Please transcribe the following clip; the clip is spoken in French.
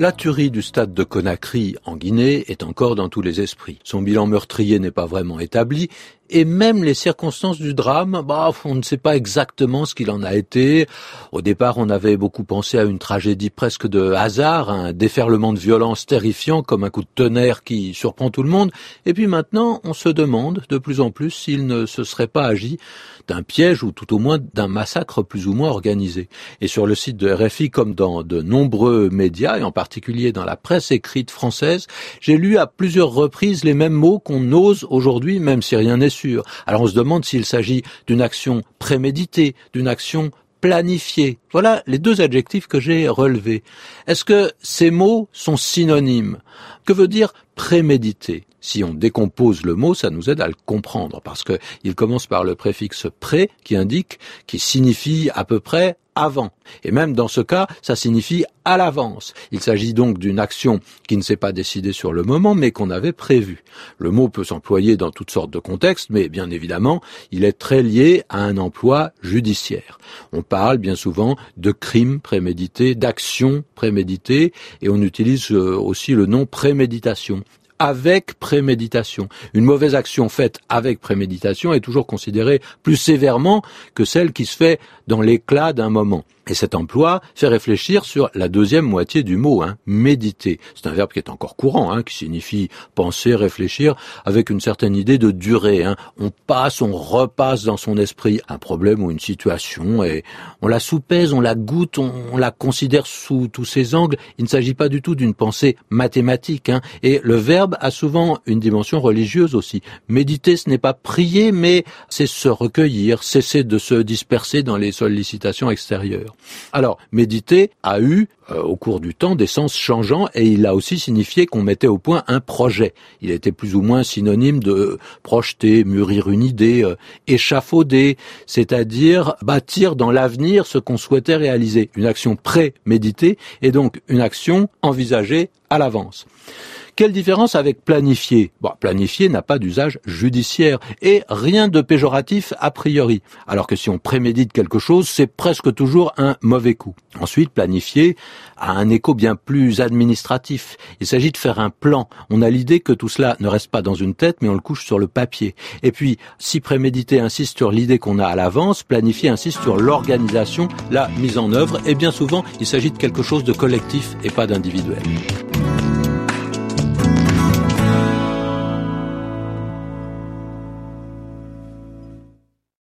La tuerie du stade de Conakry en Guinée est encore dans tous les esprits. Son bilan meurtrier n'est pas vraiment établi et même les circonstances du drame, bah, on ne sait pas exactement ce qu'il en a été. Au départ, on avait beaucoup pensé à une tragédie presque de hasard, un déferlement de violence terrifiant comme un coup de tonnerre qui surprend tout le monde. Et puis maintenant, on se demande de plus en plus s'il ne se serait pas agi d'un piège ou tout au moins d'un massacre plus ou moins organisé. Et sur le site de RFI, comme dans de nombreux médias, et en particulier dans la presse écrite française, j'ai lu à plusieurs reprises les mêmes mots qu'on ose aujourd'hui, même si rien n'est alors on se demande s'il s'agit d'une action préméditée, d'une action planifiée. Voilà les deux adjectifs que j'ai relevés. Est-ce que ces mots sont synonymes? Que veut dire prémédité Si on décompose le mot, ça nous aide à le comprendre parce qu'il commence par le préfixe pré qui indique, qui signifie à peu près avant. Et même dans ce cas, ça signifie à l'avance. Il s'agit donc d'une action qui ne s'est pas décidée sur le moment, mais qu'on avait prévue. Le mot peut s'employer dans toutes sortes de contextes, mais bien évidemment, il est très lié à un emploi judiciaire. On parle bien souvent de crimes prémédités, d'actions préméditées, et on utilise euh, aussi le nom préméditation avec préméditation. Une mauvaise action faite avec préméditation est toujours considérée plus sévèrement que celle qui se fait dans l'éclat d'un moment. Et cet emploi fait réfléchir sur la deuxième moitié du mot, hein, méditer. C'est un verbe qui est encore courant, hein, qui signifie penser, réfléchir, avec une certaine idée de durée. Hein. On passe, on repasse dans son esprit un problème ou une situation, et on la soupèse, on la goûte, on, la considère sous tous ses angles. Il ne s'agit pas du tout d'une pensée mathématique. Hein. Et le verbe a souvent une dimension religieuse aussi. Méditer, ce n'est pas prier, mais c'est se recueillir, cesser de se disperser dans les sollicitations extérieures. Alors, méditer a eu, euh, au cours du temps, des sens changeants et il a aussi signifié qu'on mettait au point un projet. Il était plus ou moins synonyme de projeter, mûrir une idée, euh, échafauder, c'est-à-dire bâtir dans l'avenir ce qu'on souhaitait réaliser. Une action pré-méditée et donc une action envisagée à l'avance. Quelle différence avec planifier? Bon, Planifier n'a pas d'usage judiciaire et rien de péjoratif a priori. Alors que si on prémédite quelque chose, c'est presque toujours un mauvais coup. Ensuite, planifier a un écho bien plus administratif. Il s'agit de faire un plan. On a l'idée que tout cela ne reste pas dans une tête, mais on le couche sur le papier. Et puis, si préméditer insiste sur l'idée qu'on a à l'avance, planifier insiste sur l'organisation, la mise en œuvre, et bien souvent, il s'agit de quelque chose de collectif et pas d'individuel.